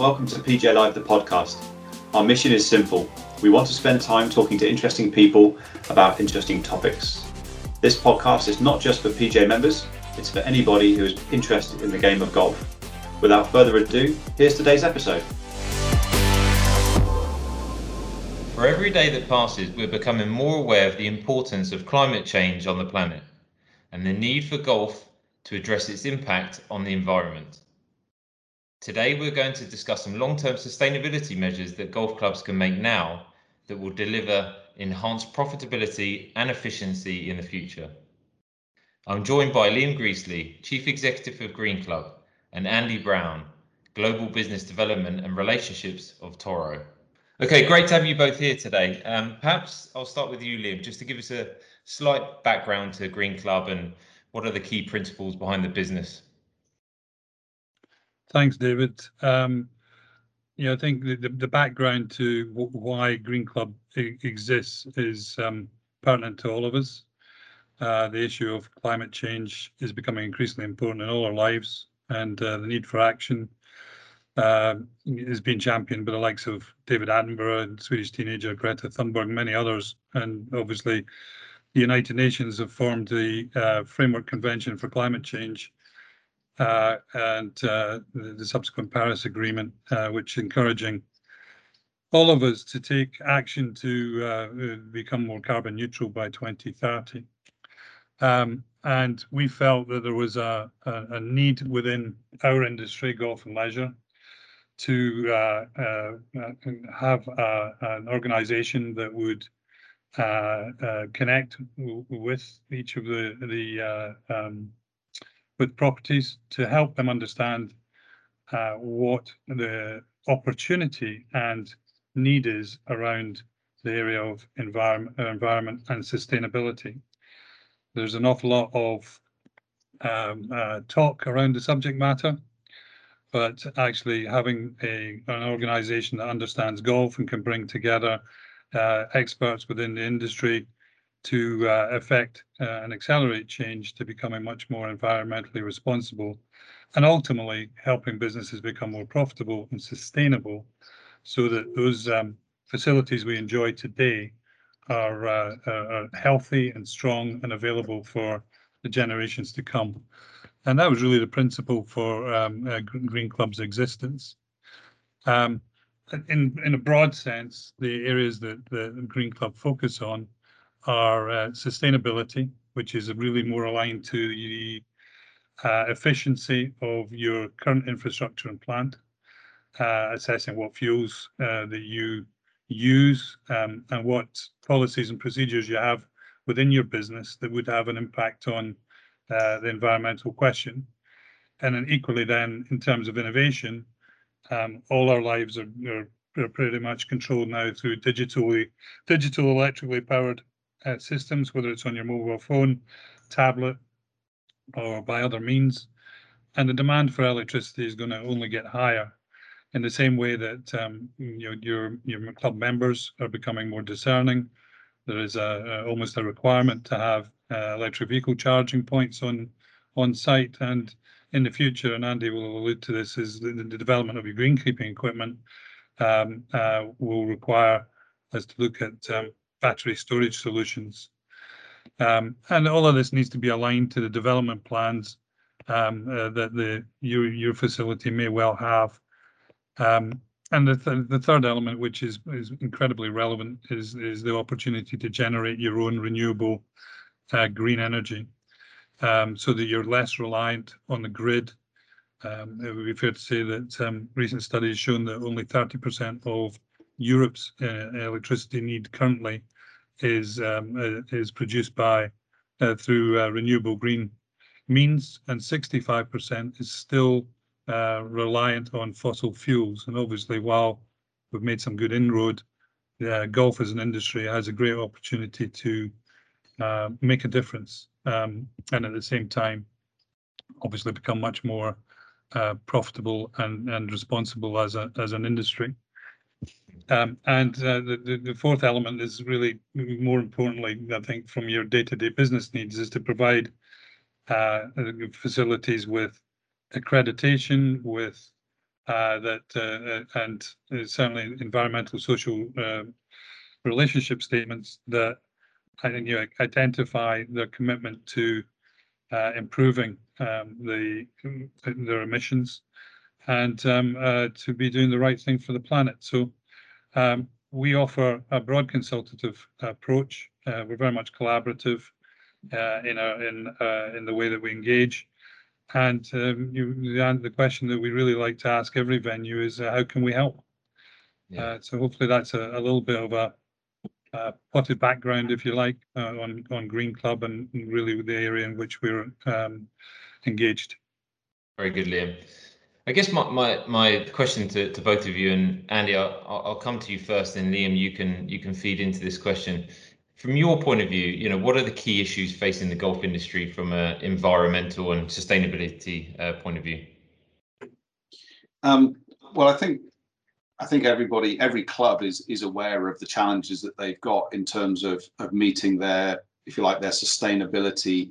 Welcome to PGA Live, the podcast. Our mission is simple. We want to spend time talking to interesting people about interesting topics. This podcast is not just for PGA members, it's for anybody who is interested in the game of golf. Without further ado, here's today's episode. For every day that passes, we're becoming more aware of the importance of climate change on the planet and the need for golf to address its impact on the environment. Today, we're going to discuss some long-term sustainability measures that golf clubs can make now that will deliver enhanced profitability and efficiency in the future. I'm joined by Liam Greasley, Chief Executive of Green Club, and Andy Brown, Global Business Development and Relationships of Toro. Okay, great to have you both here today. Um, perhaps I'll start with you, Liam, just to give us a slight background to Green Club and what are the key principles behind the business. Thanks, David. Um, yeah, I think the, the, background to w- why Green Club I- exists is um, pertinent to all of us. Uh, the issue of climate change is becoming increasingly important in all our lives, and uh, the need for action uh, is being championed by the likes of David Attenborough and Swedish teenager Greta Thunberg, and many others. And obviously, the United Nations have formed the uh, Framework Convention for Climate Change, uh, and uh, the, subsequent Paris Agreement, uh, which encouraging all of us to take action to uh, become more carbon neutral by 2030. Um, and we felt that there was a, a, a, need within our industry, golf and leisure, to uh, uh, have an organization that would connect with each of the, the um, with properties to help them understand uh, what the opportunity and need is around the area of environment, environment and sustainability. There's an awful lot of um, uh, talk around the subject matter, but actually having a, an organization that understands golf and can bring together uh, experts within the industry to uh, affect uh, and accelerate change to becoming much more environmentally responsible and ultimately helping businesses become more profitable and sustainable so that those um, facilities we enjoy today are, uh, are, healthy and strong and available for the generations to come. And that was really the principle for um, uh, Green Club's existence. Um, in, in a broad sense, the areas that the Green Club focus on are uh, sustainability, which is really more aligned to the uh, efficiency of your current infrastructure and plant, uh, assessing what fuels uh, that you use um, and what policies and procedures you have within your business that would have an impact on uh, the environmental question. And then equally then, in terms of innovation, um, all our lives are, are, are pretty much controlled now through digitally, digital electrically powered uh, systems, whether it's on your mobile phone, tablet, or by other means. And the demand for electricity is going to only get higher in the same way that um, you know, your, your club members are becoming more discerning. There is a, a almost a requirement to have uh, electric vehicle charging points on on site and in the future, and Andy will allude to this, is the, the development of your greenkeeping equipment um, uh, will require us to look at um, battery storage solutions. Um, and all of this needs to be aligned to the development plans um, uh, that the your your facility may well have. Um, and the, th the third element, which is is incredibly relevant, is is the opportunity to generate your own renewable uh, green energy, um, so that you're less reliant on the grid. Um, it would be fair to say that um, recent studies shown that only 30% of Europe's uh, electricity need currently is um, uh, is produced by uh, through uh, renewable green means, and 65% is still uh, reliant on fossil fuels. And obviously, while we've made some good inroad, uh, golf as an industry has a great opportunity to uh, make a difference, um, and at the same time, obviously become much more profitable and and responsible as a as an industry. Um, and uh, the, the fourth element is really more importantly, I think, from your day-to-day business needs is to provide uh, facilities with accreditation, with uh, that uh, and certainly environmental social relationship statements that I think you identify their commitment to uh, improving um, the their emissions and um, uh, to be doing the right thing for the planet. So um, we offer a broad consultative approach. Uh, we're very much collaborative uh, in our in uh, in the way that we engage. And um, you, the, the question that we really like to ask every venue is, uh, how can we help? Yeah. so hopefully that's a, a little bit of a uh, potted background, if you like, uh, on on Green Club and really the area in which we're um, engaged. Very good, Liam. I guess my, my, my question to, to both of you and Andy, I'll, I'll come to you first, and Liam, you can you can feed into this question. From your point of view, you know, what are the key issues facing the golf industry from an environmental and sustainability uh, point of view? Um, well, I think I think everybody, every club is is aware of the challenges that they've got in terms of of meeting their, if you like, their sustainability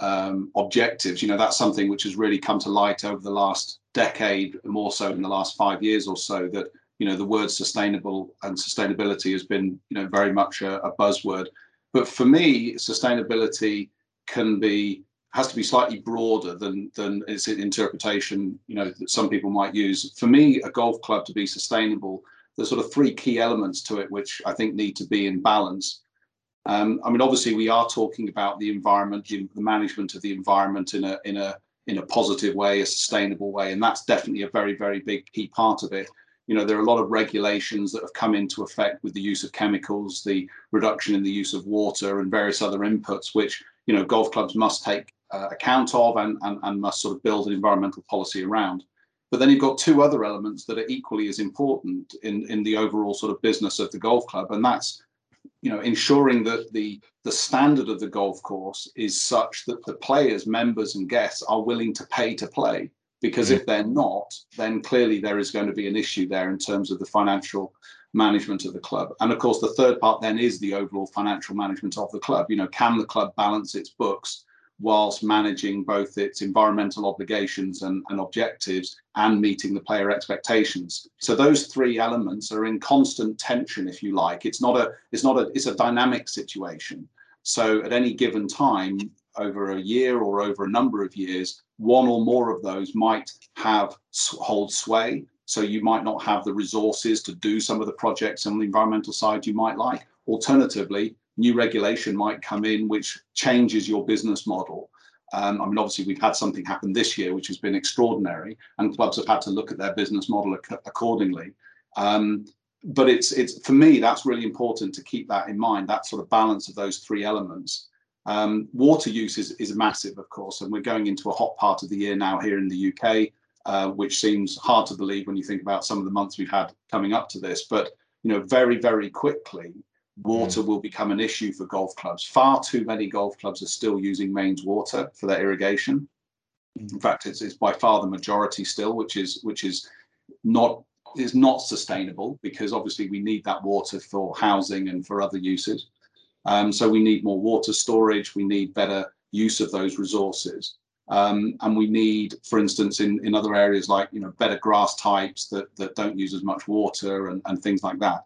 um, objectives. You know, that's something which has really come to light over the last decade, more so in the last five years or so. That you know, the word sustainable and sustainability has been, you know, very much a, a buzzword. But for me, sustainability can be has to be slightly broader than than its interpretation you know that some people might use for me a golf club to be sustainable there's sort of three key elements to it which i think need to be in balance um, i mean obviously we are talking about the environment the, the management of the environment in a in a in a positive way a sustainable way and that's definitely a very very big key part of it you know there are a lot of regulations that have come into effect with the use of chemicals the reduction in the use of water and various other inputs which you know golf clubs must take uh, account of and, and, and must sort of build an environmental policy around. But then you've got two other elements that are equally as important in, in the overall sort of business of the golf club, and that's you know ensuring that the the standard of the golf course is such that the players, members, and guests are willing to pay to play. Because if mm. they're not, then clearly there is going to be an issue there in terms of the financial management of the club. And of course, the third part then is the overall financial management of the club. You know, can the club balance its books whilst managing both its environmental obligations and, and, objectives and meeting the player expectations. So those three elements are in constant tension, if you like. It's not a it's not a it's a dynamic situation. So at any given time, over a year or over a number of years, one or more of those might have hold sway. So you might not have the resources to do some of the projects on the environmental side you might like. Alternatively, new regulation might come in which changes your business model. Um, I mean, obviously, we've had something happen this year, which has been extraordinary, and clubs have had to look at their business model ac- accordingly. Um, but it's it's for me that's really important to keep that in mind. That sort of balance of those three elements. Um, water use is is massive, of course, and we're going into a hot part of the year now here in the UK, uh, which seems hard to believe when you think about some of the months we've had coming up to this. But you know, very very quickly, water mm. will become an issue for golf clubs. Far too many golf clubs are still using mains water for their irrigation. Mm. In fact, it's, it's by far the majority still, which is which is not is not sustainable because obviously we need that water for housing and for other uses. Um, so we need more water storage. We need better use of those resources. Um, and we need, for instance, in, in other areas like you know better grass types that, that don't use as much water and, and things like that.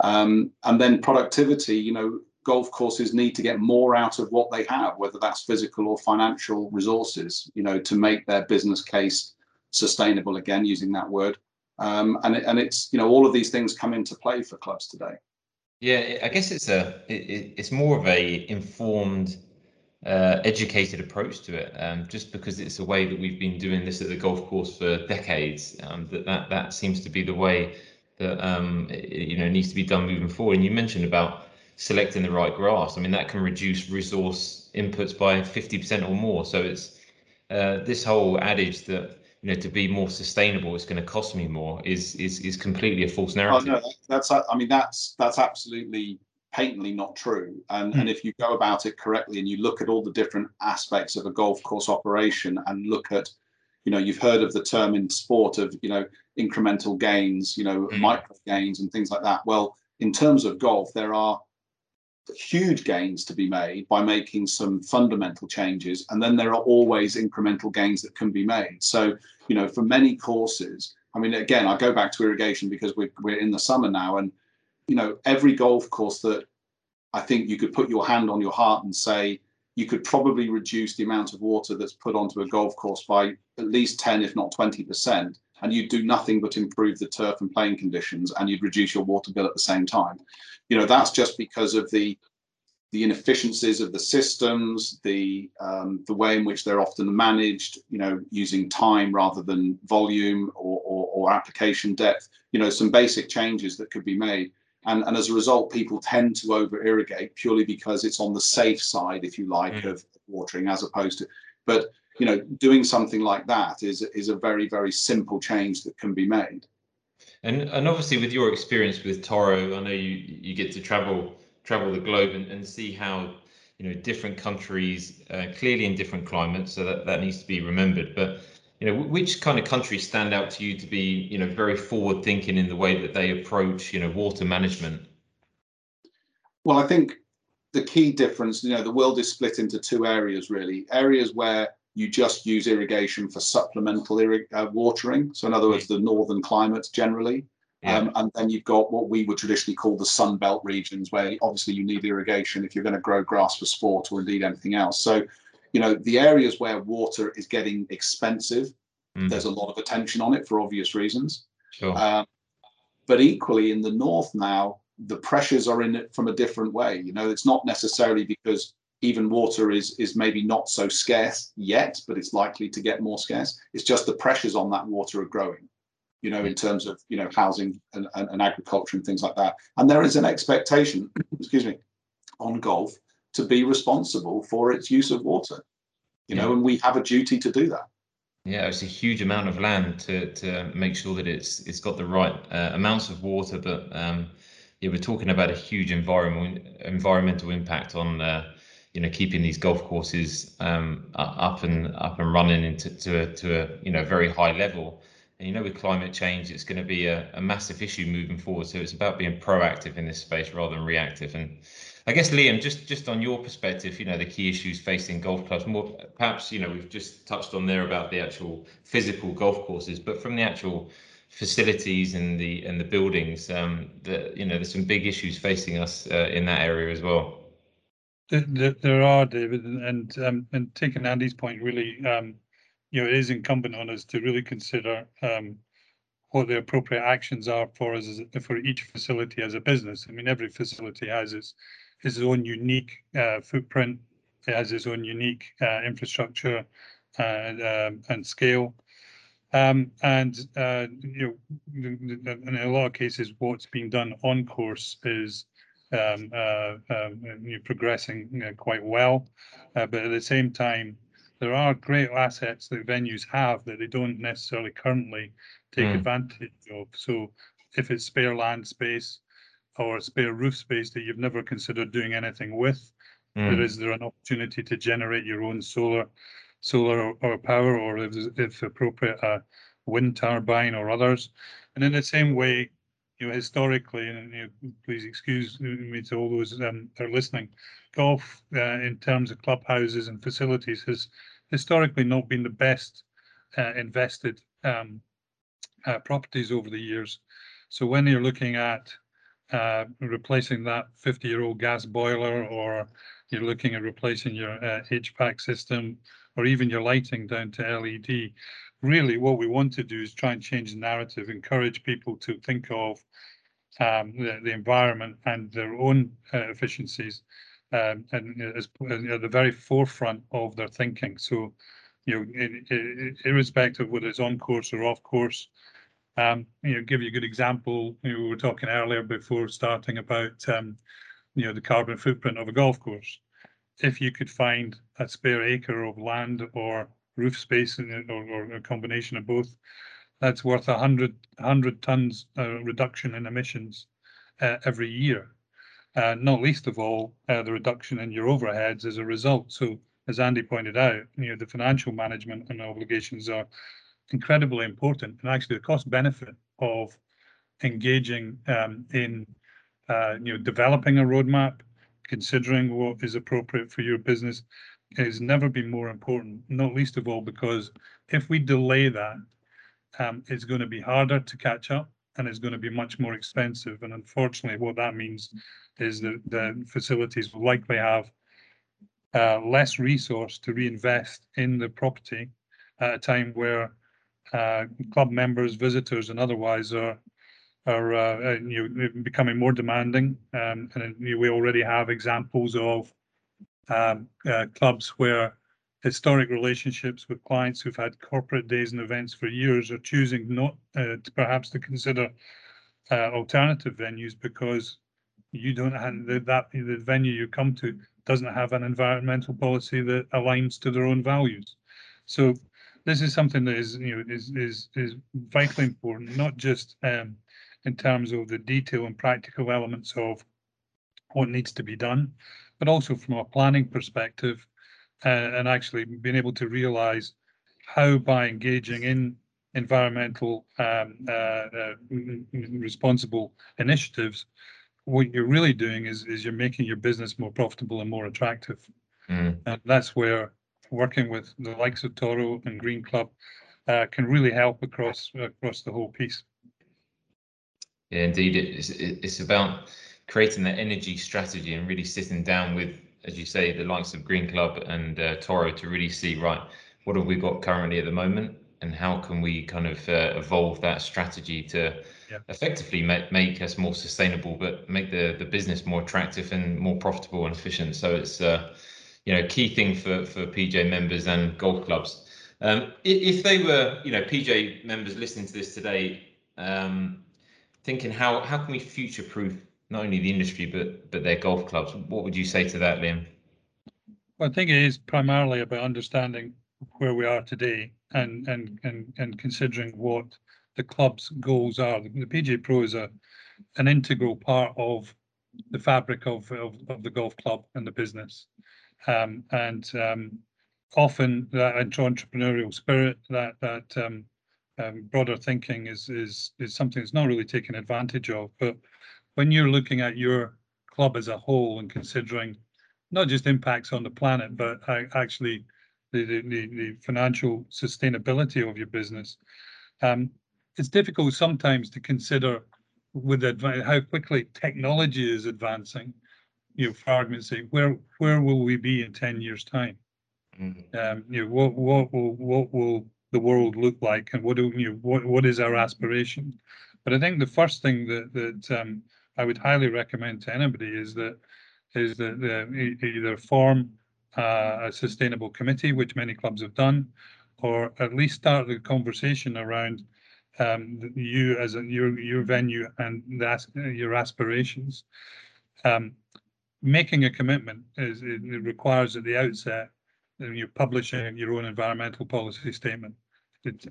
Um, and then productivity, you know, golf courses need to get more out of what they have, whether that's physical or financial resources, you know, to make their business case sustainable again, using that word. Um, and, it, and it's, you know, all of these things come into play for clubs today. Yeah, I guess it's a, it, it's more of a informed, uh, educated approach to it. Um, just because it's a way that we've been doing this at the golf course for decades, um, that, that that seems to be the way that um, you know needs to be done moving forward. And you mentioned about selecting the right grass. I mean, that can reduce resource inputs by 50% or more. So it's uh, this whole adage that you know to be more sustainable it's going to cost me more is is is completely a false narrative. Oh, no, that's I mean that's that's absolutely patently not true. And mm. and if you go about it correctly and you look at all the different aspects of a golf course operation and look at you know you've heard of the term in sport of you know incremental gains you know mm. micro gains and things like that well in terms of golf there are huge gains to be made by making some fundamental changes and then there are always incremental gains that can be made so you know for many courses I mean, again, I go back to irrigation because we're we're in the summer now, and you know, every golf course that I think you could put your hand on your heart and say you could probably reduce the amount of water that's put onto a golf course by at least 10, if not 20%, and you'd do nothing but improve the turf and playing conditions, and you'd reduce your water bill at the same time. You know, that's just because of the the inefficiencies of the systems, the um, the way in which they're often managed, you know, using time rather than volume or, or, or application depth. You know, some basic changes that could be made. And, and as a result, people tend to over irrigate purely because it's on the safe side, if you like, mm. of watering as opposed to. But you know, doing something like that is is a very very simple change that can be made. And and obviously, with your experience with Toro, I know you you get to travel travel the globe and, and see how you know different countries uh, clearly in different climates so that that needs to be remembered but you know which kind of countries stand out to you to be you know very forward thinking in the way that they approach you know water management well i think the key difference you know the world is split into two areas really areas where you just use irrigation for supplemental irrig- uh, watering so in other words the northern climates generally yeah. Um, and then you've got what we would traditionally call the sun belt regions, where obviously you need irrigation if you're going to grow grass for sport or indeed anything else. So, you know, the areas where water is getting expensive, mm. there's a lot of attention on it for obvious reasons. Sure. Um, but equally in the north now, the pressures are in it from a different way. You know, it's not necessarily because even water is is maybe not so scarce yet, but it's likely to get more scarce. It's just the pressures on that water are growing you know, in terms of you know housing and, and, and, agriculture and things like that. And there is an expectation, excuse me, on golf to be responsible for its use of water. You yeah. know, and we have a duty to do that. Yeah, it's a huge amount of land to to make sure that it's it's got the right uh, amounts of water, but um, yeah, we're talking about a huge environment environmental impact on. Uh, you know, keeping these golf courses um, up and up and running into to a, to a you know very high level. And you know, with climate change, it's going to be a, a massive issue moving forward. So it's about being proactive in this space rather than reactive. And I guess Liam, just just on your perspective, you know, the key issues facing golf clubs, more perhaps, you know, we've just touched on there about the actual physical golf courses, but from the actual facilities and the and the buildings, um, you know, there's some big issues facing us uh, in that area as well. There, there are, David, and um, and taking Andy's point, really, um, you know, it is incumbent on us to really consider um, what the appropriate actions are for us for each facility as a business. I mean, every facility has its its own unique uh, footprint, it has its own unique uh, infrastructure and um, and scale. Um, and uh, you know, in a lot of cases, what's being done on course is um, uh, um, progressing quite well, uh, but at the same time, there are great assets that venues have that they don't necessarily currently take mm. advantage of. So if it's spare land space or spare roof space that you've never considered doing anything with, mm. there is there an opportunity to generate your own solar solar or, power or if, if appropriate a wind turbine or others. And in the same way, you know, historically, and you know, please excuse me to all those um, that are listening, golf uh, in terms of clubhouses and facilities has historically not been the best uh, invested um, uh, properties over the years. So when you're looking at uh, replacing that 50-year-old gas boiler, or you're looking at replacing your HVAC uh, system, or even your lighting down to LED, really what we want to do is try and change the narrative, encourage people to think of um, the, the, environment and their own uh, efficiencies um, and as at the very forefront of their thinking. So, you know, in, in, irrespective of whether it's on course or off course, um, you know, give you a good example. You know, we were talking earlier before starting about, um, you know, the carbon footprint of a golf course. If you could find a spare acre of land or roof space or, or a combination of both, that's worth a hundred hundred tons uh, reduction in emissions uh, every year uh, not least of all uh, the reduction in your overheads as a result. So, as Andy pointed out, you know the financial management and obligations are incredibly important, and actually the cost benefit of engaging um, in uh, you know developing a roadmap, considering what is appropriate for your business, has never been more important. Not least of all because if we delay that, um, it's going to be harder to catch up and it's going to be much more expensive. And unfortunately, what that means is that the facilities will likely have uh, less resource to reinvest in the property at a time where uh, club members, visitors, and otherwise are are uh, uh you know, becoming more demanding. Um, and you know, we already have examples of um, uh, clubs where historic relationships with clients who've had corporate days and events for years are choosing not uh, to perhaps to consider alternative venues because you don't have the, that the venue you come to doesn't have an environmental policy that aligns to their own values. So this is something that is you know is is is vitally important, not just um, in terms of the detail and practical elements of what needs to be done, but also from a planning perspective uh, and actually being able to realize how by engaging in environmental um, uh, uh, responsible initiatives, what you're really doing is, is you're making your business more profitable and more attractive. Mm. And that's where working with the likes of Toro and Green Club uh, can really help across across the whole piece. Yeah, indeed, it's it's about creating that energy strategy and really sitting down with as you say, the likes of Green Club and uh, Toro to really see right what have we got currently at the moment and how can we kind of uh, evolve that strategy to yeah. effectively make, make us more sustainable but make the the business more attractive and more profitable and efficient so it's uh, you know key thing for for PGA members and golf clubs um, if they were you know PGA members listening to this today um, thinking how how can we future proof not only the industry but but their golf clubs. What would you say to that, Liam? Well, I think it is primarily about understanding where we are today and and and and considering what the club's goals are. The, PGA Pro is a an integral part of the fabric of of, of the golf club and the business, um, and um, often that entrepreneurial spirit, that that um, um, broader thinking is is is something that's not really taken advantage of, but when you're looking at your club as a whole and considering not just impacts on the planet, but actually the, the, the financial sustainability of your business, um, it's difficult sometimes to consider with how quickly technology is advancing. You know, for argument's sake, where where will we be in ten years' time? Mm. Um, you know, what what will what will the world look like, and what do you know, what what is our aspiration? But I think the first thing that that um, I would highly recommend to anybody is that is that the, either form uh, a sustainable committee, which many clubs have done, or at least start the conversation around um, you as a, your your venue and that your aspirations. Um, making a commitment is it requires at the outset that you're publishing your own environmental policy statement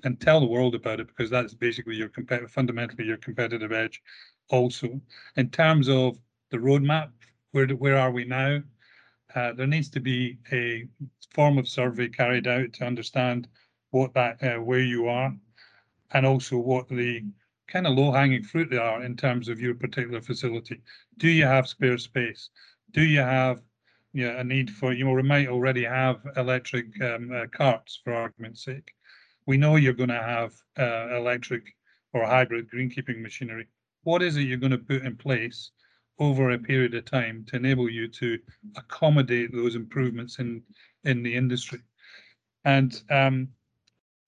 and tell the world about it because that's basically your fundamentally your competitive edge also. In terms of the roadmap, where where are we now? Uh, there needs to be a form of survey carried out to understand what that uh, where you are, and also what the kind of low hanging fruit they are in terms of your particular facility. Do you have spare space? Do you have yeah, a need for you know we might already have electric um, uh, carts for argument's sake. We know you're going to have uh, electric or hybrid greenkeeping machinery what is it you're going to put in place over a period of time to enable you to accommodate those improvements in in the industry and um,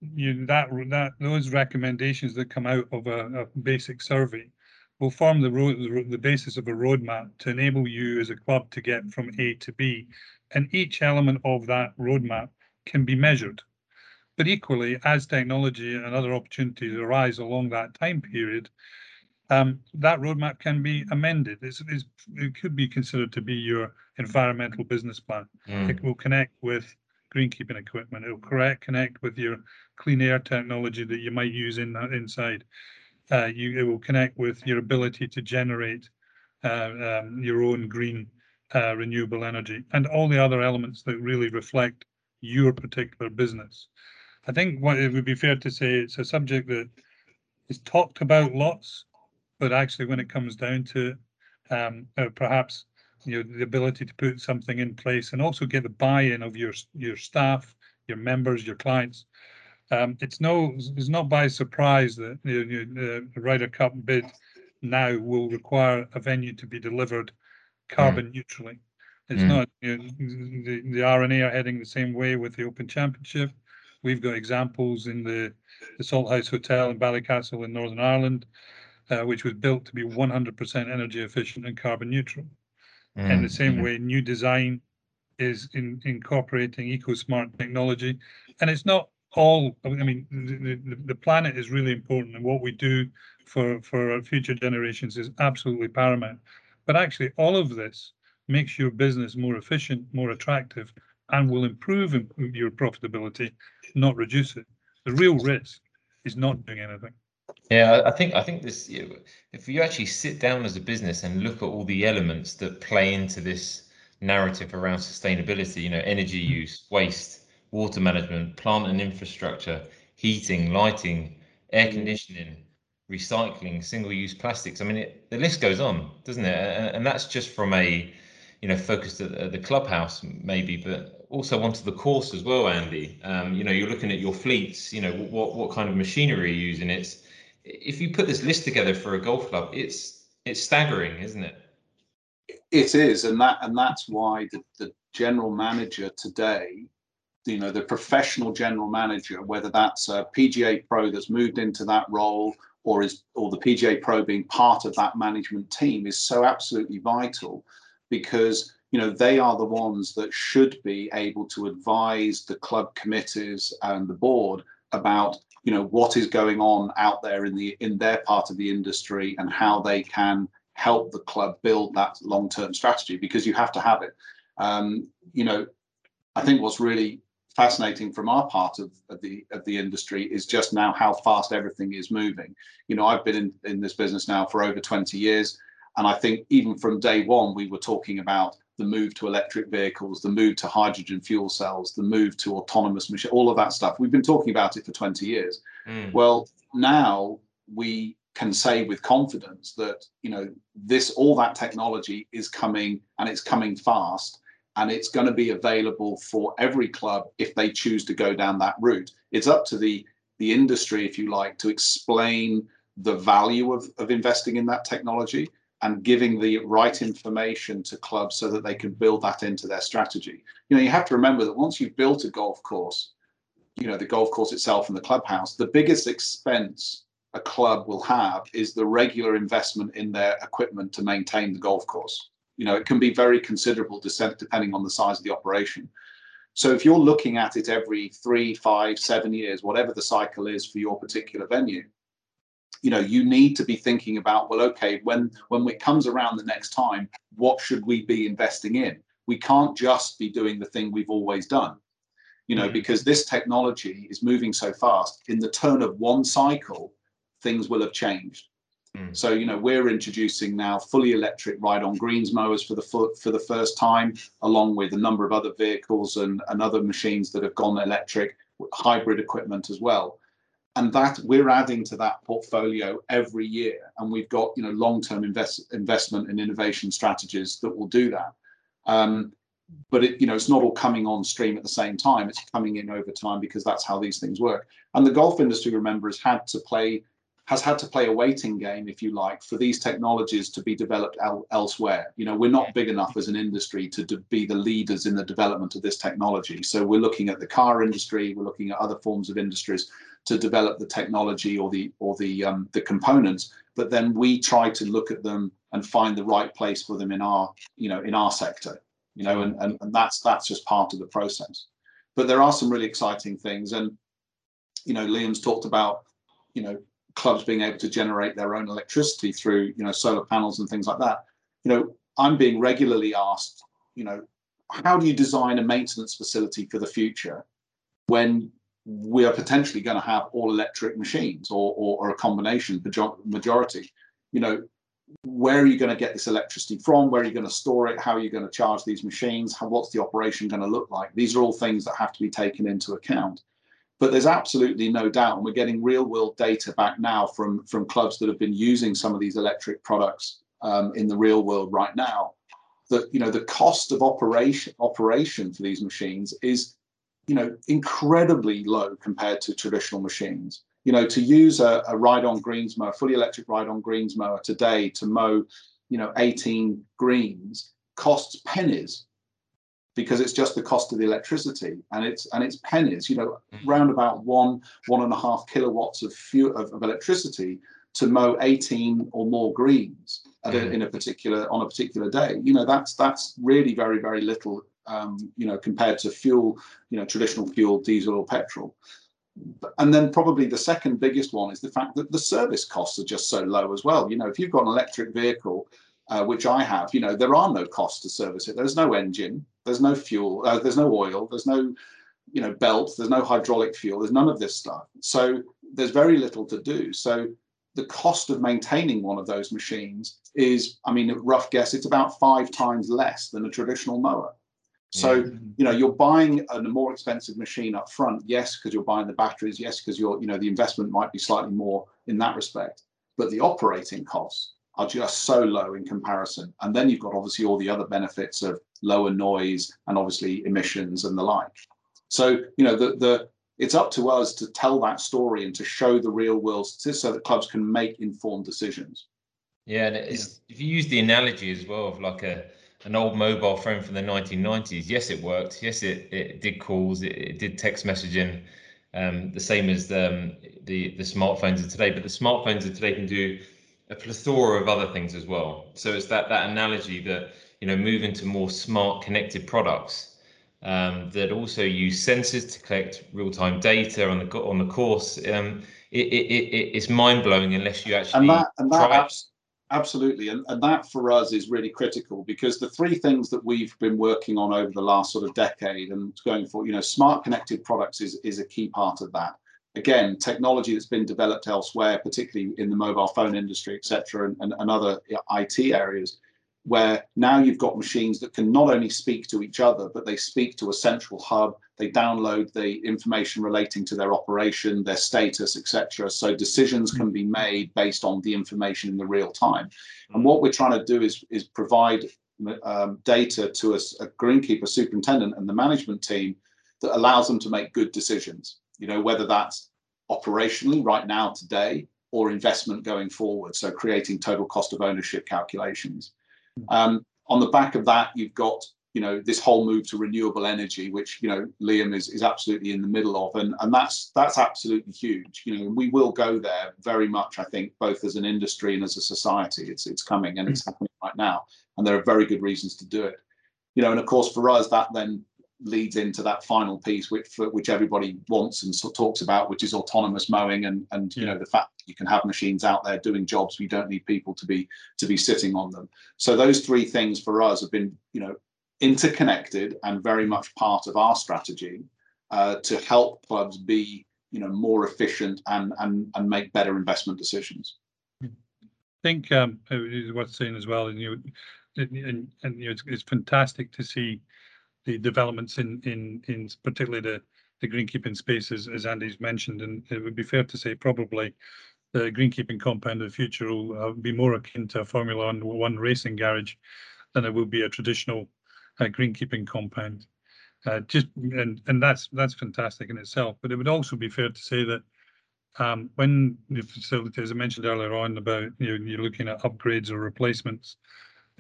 you that that those recommendations that come out of a, a basic survey will form the road the basis of a roadmap to enable you as a club to get from A to B and each element of that roadmap can be measured but equally as technology and other opportunities arise along that time period um, that roadmap can be amended. It's, it's, it could be considered to be your environmental business plan. Mm. It will connect with greenkeeping equipment. It will correct, connect with your clean air technology that you might use in that inside. Uh, you, it will connect with your ability to generate uh, um, your own green uh, renewable energy and all the other elements that really reflect your particular business. I think what it would be fair to say it's a subject that is talked about lots but actually when it comes down to um, uh, perhaps you know the ability to put something in place and also get the buy-in of your your staff, your members, your clients, Um, it's no, it's not by surprise that you know, the Ryder Cup bid now will require a venue to be delivered carbon neutrally. It's Mm. not, you know, the, the R&A are heading the same way with the Open Championship. We've got examples in the, the Salthouse Hotel in Ballycastle in Northern Ireland, uh, which was built to be 100% energy efficient and carbon neutral. In the Mm, same mm. way, new design is in, incorporating eco-smart technology. And it's not all, I mean, the, the, the planet is really important and what we do for, for our future generations is absolutely paramount. But actually, all of this makes your business more efficient, more attractive, and will improve im- your profitability, not reduce it. The real risk is not doing anything. Yeah, I- I think I think this. If you actually sit down as a business and look at all the elements that play into this narrative around sustainability, you know, energy hmm. use, waste, water management, plant and infrastructure, heating, lighting, air conditioning, recycling, single-use plastics. I mean, it, the list goes on, doesn't it? And, and that's just from a, you know, focused at, at the clubhouse maybe, but also onto the course as well, Andy. Um, you know, you're looking at your fleets. You know, what what kind of machinery you're using. It's if you put this list together for a golf club, it's it's staggering, isn't it? It is, and that and that's why the, the general manager today, you know, the professional general manager, whether that's a PGA pro that's moved into that role or is or the PGA pro being part of that management team is so absolutely vital because you know they are the ones that should be able to advise the club committees and the board about you know what is going on out there in the in their part of the industry and how they can help the club build that long-term strategy because you have to have it. Um, you know i think what's really fascinating from our part of, of the of the industry is just now how fast everything is moving. You know i've been in, in this business now for over 20 years and i think even from day one we were talking about the move to electric vehicles the move to hydrogen fuel cells the move to autonomous machine all of that stuff. We've been talking about it for 20 years. Mm. well, now we can say with confidence that you know this all that technology is coming and it's coming fast and it's going to be available for every club if they choose to go down that route. It's up to the the industry, if you like, to explain the value of, of investing in that technology and giving the right information to clubs so that they can build that into their strategy. You know, you have to remember that once you've built a golf course, you know the golf course itself and the clubhouse the biggest expense a club will have is the regular investment in their equipment to maintain the golf course you know it can be very considerable descent depending on the size of the operation. So if you're looking at it every three five seven years whatever the cycle is for your particular venue you know you need to be thinking about well okay when when it comes around the next time what should we be investing in? We can't just be doing the thing we've always done you know Mhm. because this technology is moving so fast. In the turn of one cycle things will have changed Mm. so you know we're introducing now fully electric ride on greens mowers for the fir- for the first time along with a number of other vehicles and, and other machines that have gone electric hybrid equipment as well. And that we're adding to that portfolio every year and we've got you know long-term invest, investment and innovation strategies that will do that. Um, but it you know it's not all coming on stream at the same time. It's coming in over time because that's how these things work. And the golf industry remember has had to play has had to play a waiting game if you like for these technologies to be developed el- elsewhere. You know we're not big enough as an industry to de- be the leaders in the development of this technology. So we're looking at the car industry we're looking at other forms of industries to develop the technology or the or the um, the components but then we try to look at them and find the right place for them in our you know in our sector you know and, and, and that's that's just part of the process. But there are some really exciting things and you know liam's talked about you know clubs being able to generate their own electricity through you know solar panels and things like that. You know i'm being regularly asked you know how do you design a maintenance facility for the future when we are potentially going to have all electric machines or, or, or a combination major- majority? You know where are you going to get this electricity from? Where are you going to store it? How are you going to charge these machines? How, what's the operation going to look like? These are all things that have to be taken into account but there's absolutely no doubt and we're getting real world data back now from from clubs that have been using some of these electric products um, in the real world right now that you know the cost of operation operation for these machines is you know, incredibly low compared to traditional machines. You know, to use a, a ride-on greens mower, fully electric ride-on greens mower today to mow, you know, 18 greens costs pennies because it's just the cost of the electricity and it's and it's pennies you know mm-hmm. round about one one and a half kilowatts of fuel of, of electricity to mow 18 or more greens a, mm. in a particular on a particular day you know that's that's really very very little um, you know compared to fuel you know traditional fuel diesel or petrol and then probably the second biggest one is the fact that the service costs are just so low as well you know if you've got an electric vehicle uh, which I have, you know, there are no costs to service it. There's no engine, there's no fuel, uh, there's no oil, there's no, you know, belt, there's no hydraulic fuel, there's none of this stuff. So there's very little to do. So the cost of maintaining one of those machines is, I mean, rough guess, it's about five times less than a traditional mower. So, you know, you're buying a more expensive machine up front, yes, because you're buying the batteries, yes, because you're, you know, the investment might be slightly more in that respect, but the operating costs are just so low in comparison. And then you've got obviously all the other benefits of lower noise and obviously emissions and the like. So, you know, the, the it's up to us to tell that story and to show the real world so that clubs can make informed decisions. Yeah, and it's, if you use the analogy as well of like a an old mobile phone from the 1990s, yes, it worked. Yes, it, it did calls, it, it did text messaging, um, the same as the, um, the the smartphones of today. But the smartphones of today can do a plethora of other things as well. So it's that that analogy that you know moving to more smart connected products um, that also use sensors to collect real time data on the on the course. Um, it, it, it, it's mind blowing unless you actually and that, and that abs- absolutely and, and that for us is really critical because the three things that we've been working on over the last sort of decade and going for you know smart connected products is is a key part of that again, technology that's been developed elsewhere, particularly in the mobile phone industry, et cetera, and, and, and other IT areas, where now you've got machines that can not only speak to each other, but they speak to a central hub. They download the information relating to their operation, their status, etc. So decisions can be made based on the information in the real time. And what we're trying to do is, is provide um, data to a, a greenkeeper superintendent and the management team that allows them to make good decisions you know, whether that's operationally right now today or investment going forward. So creating total cost of ownership calculations. Um, on the back of that, you've got you know this whole move to renewable energy, which you know Liam is is absolutely in the middle of, and and that's that's absolutely huge. You know, we will go there very much. I think both as an industry and as a society, it's it's coming and it's happening right now, and there are very good reasons to do it. You know, and of course for us that then leads into that final piece which which everybody wants and so talks about which is autonomous mowing and and you know the fact that you can have machines out there doing jobs we don't need people to be to be sitting on them. So those three things for us have been you know interconnected and very much part of our strategy uh, to help clubs be you know more efficient and and and make better investment decisions. I think um, it is worth saying as well, and you, and, and you know, it's, it's fantastic to see the developments in in in particularly the the greenkeeping spaces, as Andy's mentioned, and it would be fair to say probably the greenkeeping compound of the future will uh, be more akin to a Formula One racing garage than it will be a traditional uh, greenkeeping compound. Uh, just and and that's that's fantastic in itself. But it would also be fair to say that um, when the facility, as I mentioned earlier on, about you know, you're looking at upgrades or replacements,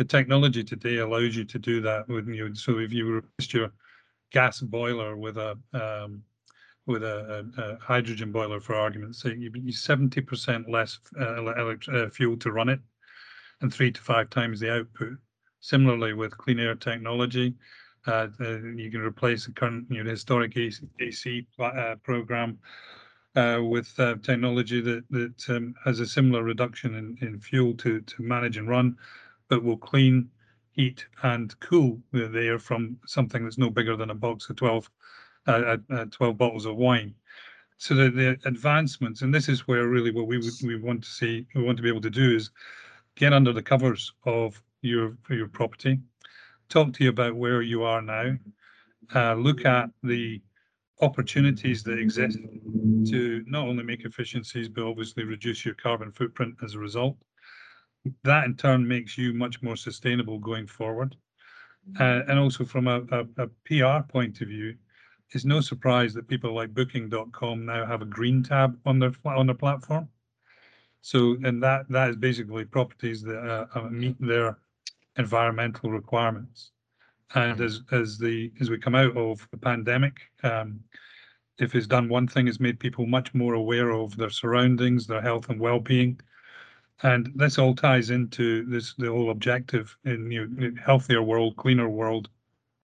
the technology today allows you to do that with you. So if you replace your gas boiler with a um, with a, a, a, hydrogen boiler, for argument's sake, you use seventy percent less uh, uh, fuel to run it, and three to five times the output. Similarly, with clean air technology, uh, uh, you can replace the current you know, historic AC, AC uh, program uh, with uh, technology that that um, has a similar reduction in, in fuel to to manage and run, that will clean, heat, and cool the, air from something that's no bigger than a box of 12, uh, uh, uh, 12 bottles of wine. So the, the advancements, and this is where really what we we want to see, we want to be able to do is get under the covers of your your property, talk to you about where you are now, uh, look at the opportunities that exist to not only make efficiencies but obviously reduce your carbon footprint as a result that in turn makes you much more sustainable going forward. Uh, and also from a, a, a, PR point of view, it's no surprise that people like Booking.com now have a green tab on their on their platform. So, and that that is basically properties that uh, uh, meet their environmental requirements. And as as the as we come out of the pandemic, um, if it's done one thing, it's made people much more aware of their surroundings, their health and well-being. And this all ties into this the whole objective in you know, healthier world, cleaner world,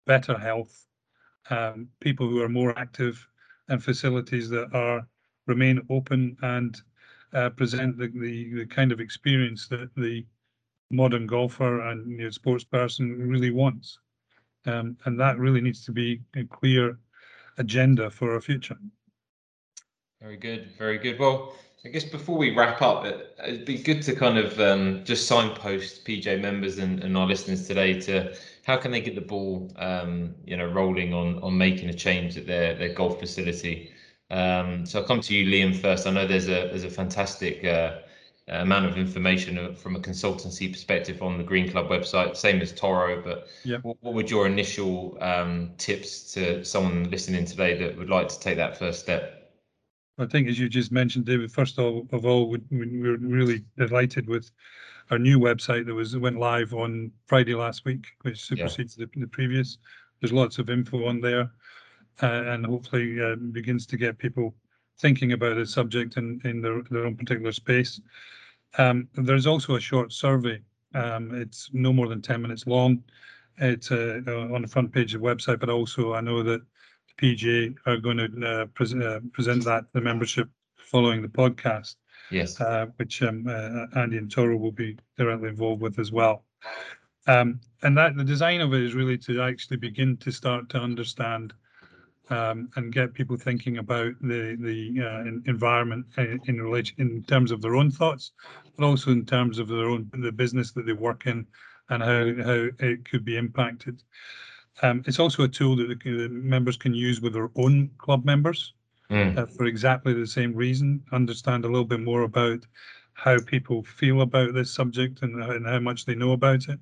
better health, um, people who are more active, and facilities that are remain open and uh, present the, the, the kind of experience that the modern golfer and you know, sports person really wants. Um, and that really needs to be a clear agenda for our future. Very good, very good. Well, I guess before we wrap up, it, would be good to kind of um, just signpost PGA members and, and, our listeners today to how can they get the ball, um, you know, rolling on on making a change at their their golf facility. Um, so I'll come to you, Liam, first. I know there's a there's a fantastic uh, amount of information from a consultancy perspective on the Green Club website, same as Toro. But what, what would your initial um, tips to someone listening today that would like to take that first step? I think, as you just mentioned, David, first of, of all, we, we're really delighted with our new website that was went live on Friday last week, which supersedes yeah. the, the previous. There's lots of info on there, uh, and hopefully uh, begins to get people thinking about a subject in, in their, their own particular space. Um, there's also a short survey. Um, it's no more than 10 minutes long. It's uh, on the front page of the website, but also I know that PGA are going to uh, pre uh, present that to the membership following the podcast. Yes. Uh, which um, uh, Andy and Toro will be directly involved with as well. Um, and that the design of it is really to actually begin to start to understand um, and get people thinking about the the uh, environment in, in relation in terms of their own thoughts, but also in terms of their own the business that they work in and how how it could be impacted. Um, it's also a tool that the members can use with their own club members mm. uh, for exactly the same reason. Understand a little bit more about how people feel about this subject and, and how much they know about it.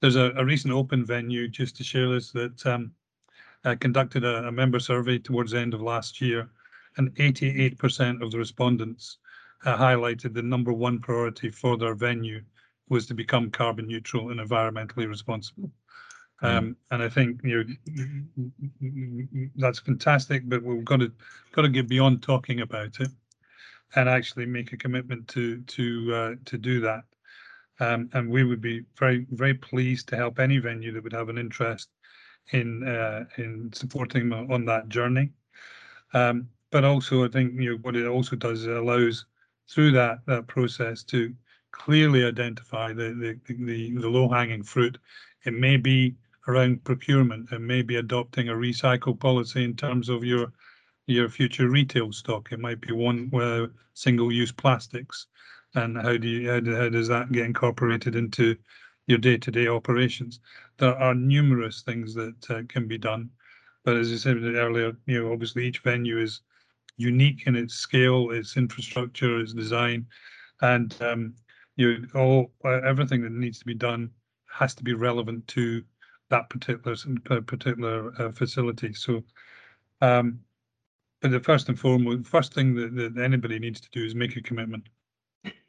There's a, a recent open venue just to share this that um, uh, conducted a, a, member survey towards the end of last year, and 88% of the respondents uh, highlighted the number one priority for their venue was to become carbon neutral and environmentally responsible. Mm. Um, and I think you know that's fantastic, but we've got to got to get beyond talking about it and actually make a commitment to to uh, to do that. Um, and we would be very very pleased to help any venue that would have an interest in uh, in supporting them on that journey. Um, but also, I think you know what it also does is it allows through that that process to clearly identify the the the, the low hanging fruit. It may be around procurement and maybe adopting a recycle policy in terms of your your future retail stock. It might be one where single-use plastics, and how do you how, do, how does that get incorporated into your day-to-day operations? There are numerous things that uh, can be done, but as I said earlier, you know, obviously each venue is unique in its scale, its infrastructure, its design, and um, you know, all uh, everything that needs to be done has to be relevant to that particular particular uh, facility. So, um, but the first and foremost, first thing that, that anybody needs to do is make a commitment,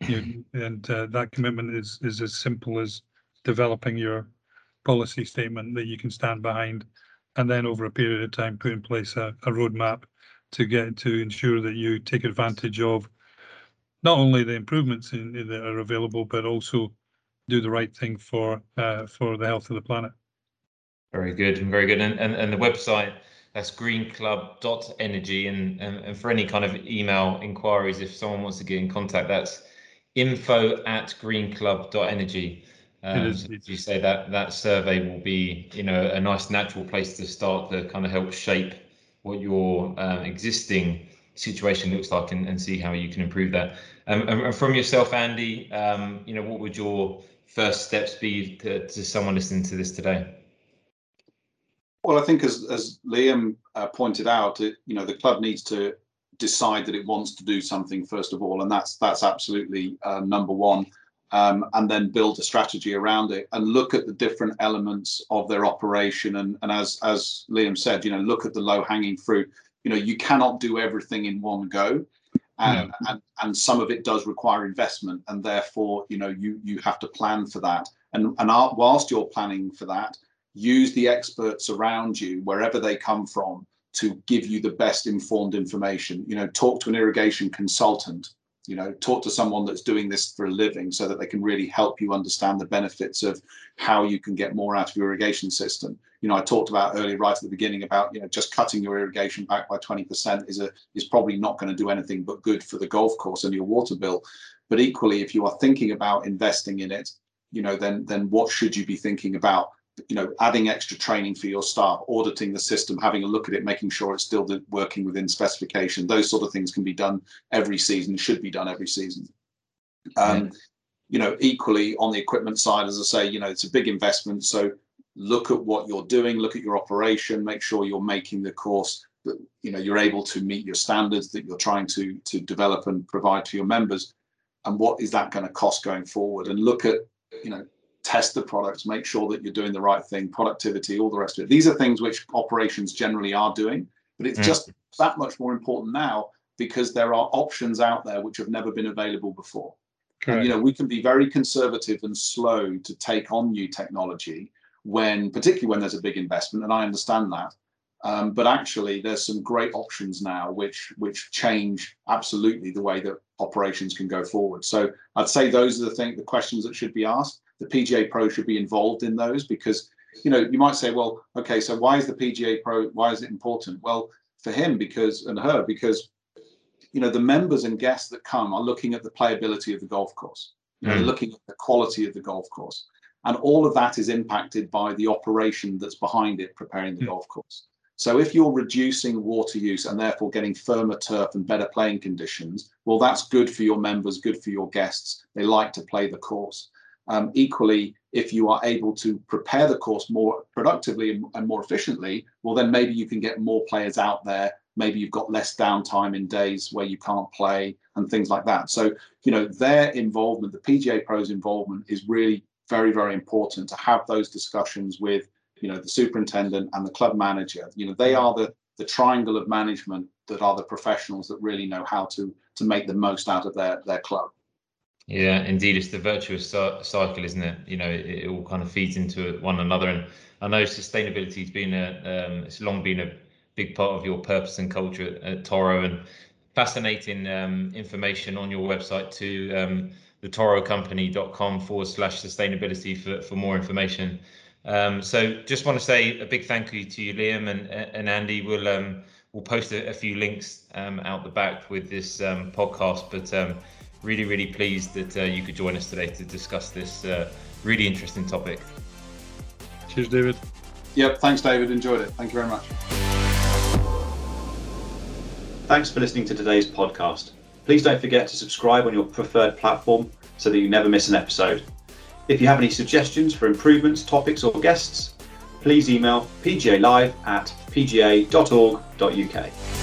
you know, and uh, that commitment is is as simple as developing your policy statement that you can stand behind, and then over a period of time put in place a, a roadmap to get to ensure that you take advantage of not only the improvements in, that are available, but also do the right thing for uh, for the health of the planet. Very good, very good. And, and, and the website, that's greenclub.energy. And, and, and for any kind of email inquiries, if someone wants to get in contact, that's info at greenclub.energy. Um, so you say that that survey will be, you know, a nice natural place to start to kind of help shape what your um, existing situation looks like and, and see how you can improve that. Um, and from yourself, Andy, um, you know, what would your first steps be to, to someone listening to this today? Well, I think as as Liam uh, pointed out, it, you know, the club needs to decide that it wants to do something first of all, and that's that's absolutely uh, number one. um, and then build a strategy around it and look at the different elements of their operation. And, and as, as Liam said, you know, look at the low hanging fruit. You know, you cannot do everything in one go. And, no. and, and some of it does require investment and therefore you know you you have to plan for that and and whilst you're planning for that use the experts around you wherever they come from to give you the best informed information. You know talk to an irrigation consultant you know talk to someone that's doing this for a living so that they can really help you understand the benefits of how you can get more out of your irrigation system. You know i talked about earlier right at the beginning about you know just cutting your irrigation back by 20% is a is probably not going to do anything but good for the golf course and your water bill. But equally if you are thinking about investing in it you know then then what should you be thinking about you know, adding extra training for your staff, auditing the system, having a look at it, making sure it's still working within specification. Those sort of things can be done every season, should be done every season. Um, You know, equally on the equipment side, as I say, you know, it's a big investment. So look at what you're doing, look at your operation, make sure you're making the course that you know you're able to meet your standards that you're trying to to develop and provide to your members, and what is that going to cost going forward? And look at you know test the products, make sure that you're doing the right thing, productivity, all the rest of it. These are things which operations generally are doing, but it's mm. just that much more important now because there are options out there which have never been available before. And, you know, we can be very conservative and slow to take on new technology when, particularly when there's a big investment, and I understand that. Um, but actually, there's some great options now which which change absolutely the way that operations can go forward. So I'd say those are the thing, the questions that should be asked the PGA Pro should be involved in those because you know you might say, well, okay, so why is the PGA Pro? Why is it important? Well, for him because and her because you know the members and guests that come are looking at the playability of the golf course. Mm. They're looking at the quality of the golf course, and all of that is impacted by the operation that's behind it, preparing the mm. golf course. So if you're reducing water use and therefore getting firmer turf and better playing conditions, well, that's good for your members, good for your guests. They like to play the course. Um, equally, if you are able to prepare the course more productively and, and, more efficiently, well, then maybe you can get more players out there. Maybe you've got less downtime in days where you can't play and things like that. So, you know, their involvement, the PGA Pro's involvement is really very, very important to have those discussions with, you know, the superintendent and the club manager. You know, they are the the triangle of management that are the professionals that really know how to to make the most out of their their club. Yeah, indeed, it's the virtuous cycle, isn't it? You know, it, it, all kind of feeds into one another, and I know sustainability has been a, um, it's long been a big part of your purpose and culture at, at Toro, and fascinating um, information on your website to um, the torocompany.com forward slash sustainability for, for more information. Um, so just want to say a big thank you to you, Liam and and Andy. We'll um, we'll post a, a few links um, out the back with this um, podcast, but um, really, really pleased that uh, you could join us today to discuss this uh, really interesting topic. Cheers, David. Yep, thanks, David. Enjoyed it. Thank you very much. Thanks for listening to today's podcast. Please don't forget to subscribe on your preferred platform so that you never miss an episode. If you have any suggestions for improvements, topics, or guests, please email pgalive at pga.org.uk.